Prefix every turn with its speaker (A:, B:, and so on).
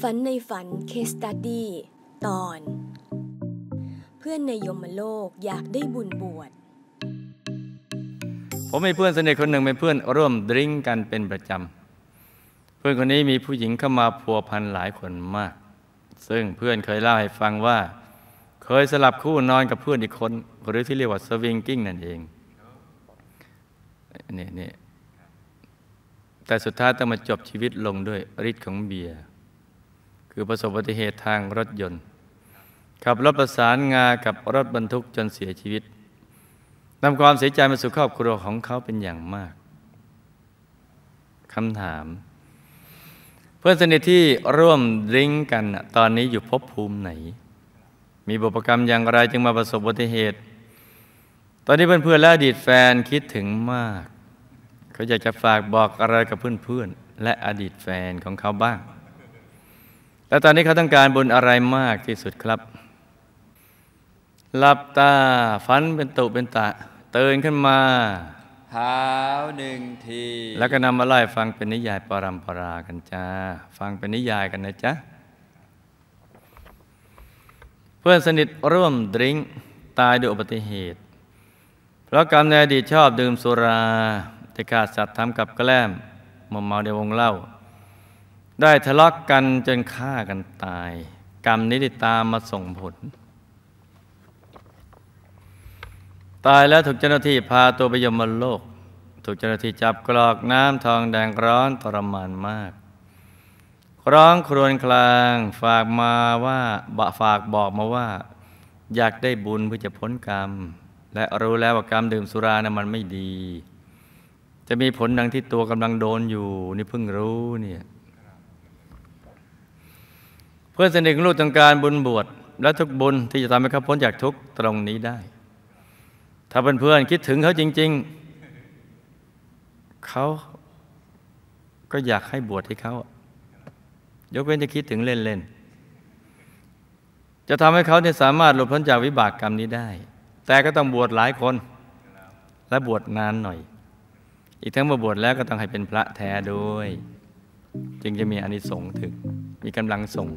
A: ฝันในฝันเคสตัดดี้ตอน เพื่อนในยมโลกอยากได้บุญบวช
B: ผมมีเพื่อนสนิทคนหนึ่งเป็นเพื่อนร่วมดริ้งกันเป็นประจำเพื่อนคนนี้มีผู้หญิงเข้ามาพัวพันหลายคนมาก ซึ่งเพื่อนเคยเล่าให้ฟังว่า เคยสลับคู่นอนกับเพื่อนอีกคน หรือที่เรียกว่าสวิงกิ้งนั่นเองนี่นี่ แต่สุดท้ายต้องมาจบชีวิตลงด้วยฤทธิ์ของเบียร์คือประสบอุบัติเหตุทางรถยนต์ ขับรถประสานงากับรถบรรทุกจนเสียชีวิตนำความเสียใจมาสู่ครอบครัวของเขาเป็นอย่างมากคำถาม เพื่อนสนิทที่ร่วมดิ้งกันตอนนี้อยู่ภพภูมิไหน มีบุพกรรมอย่างไรจึงมาประสบอุบัติเหตุ ตอนนี้เพื่อนๆและอดีตแฟนคิดถึงมาก เขาอยากจะฝากบอกอะไรกับเพื่อนๆ และอดีตแฟนของเขาบ้าง และตอนนี้เขาต้องการบุญอะไรมากที่สุดครับ หลับตาฝันเป็นตุเป็นตะตื่นขึ้นมา
C: หาวหนึ่งที
B: แล้วก็นำมาไล่ฟังเป็นนิยายปรัมปรากันจ้า ฟังเป็นนิยายกันนะจ๊ะ เพื่อนสนิทร่วมดริ้งตายด้วยอุบัติเหตุ เพราะกรรมในอดีตชอบดื่มสุรา ที่าสัตว์ทำกับแกล้มมอมเมาในวงเล่า ได้ทะเลาะกกันจนฆ่ากันตาย กรรมนี้ได้ตามมาส่งผล ตายแล้วถูกเจ้าหน้าที่พาตัวไปยมโลก ถูกเจ้าหน้าที่จับกรอกน้ำทองแดงร้อนทรมานมากร้องครวญคลางฝากมาว่าบะฝากบอกมาว่า อยากได้บุญเพื่อจะพ้นกรรม และรู้แล้วว่ากรรมดื่มสุรานะมันไม่ดี จะมีผลดังที่ตัวกำลังโดนอยู่นี่เพิ่งรู้เนี่ยเพื่อนสนิทของลูกต้องการบุญบวชและทุกบุญที่จะทำให้เขาพ้นจากทุกตรงนี้ได้ ถ้าเพื่อนๆคิดถึงเขาจริง ๆ เขาก็อยากให้บวชให้เขา ยกเว้นจะคิดถึงเล่น ๆ จะทำให้เขาเนี่ยสามารถหลุดพ้นจากวิบากกรรมนี้ได้ แต่ก็ต้องบวชหลายคน และบวชนานหน่อย อีกทั้งมาบวชแล้วก็ต้องให้เป็นพระแท้ด้วย จึงจะมีอนิสงส์ถึงมีกำลังส่ง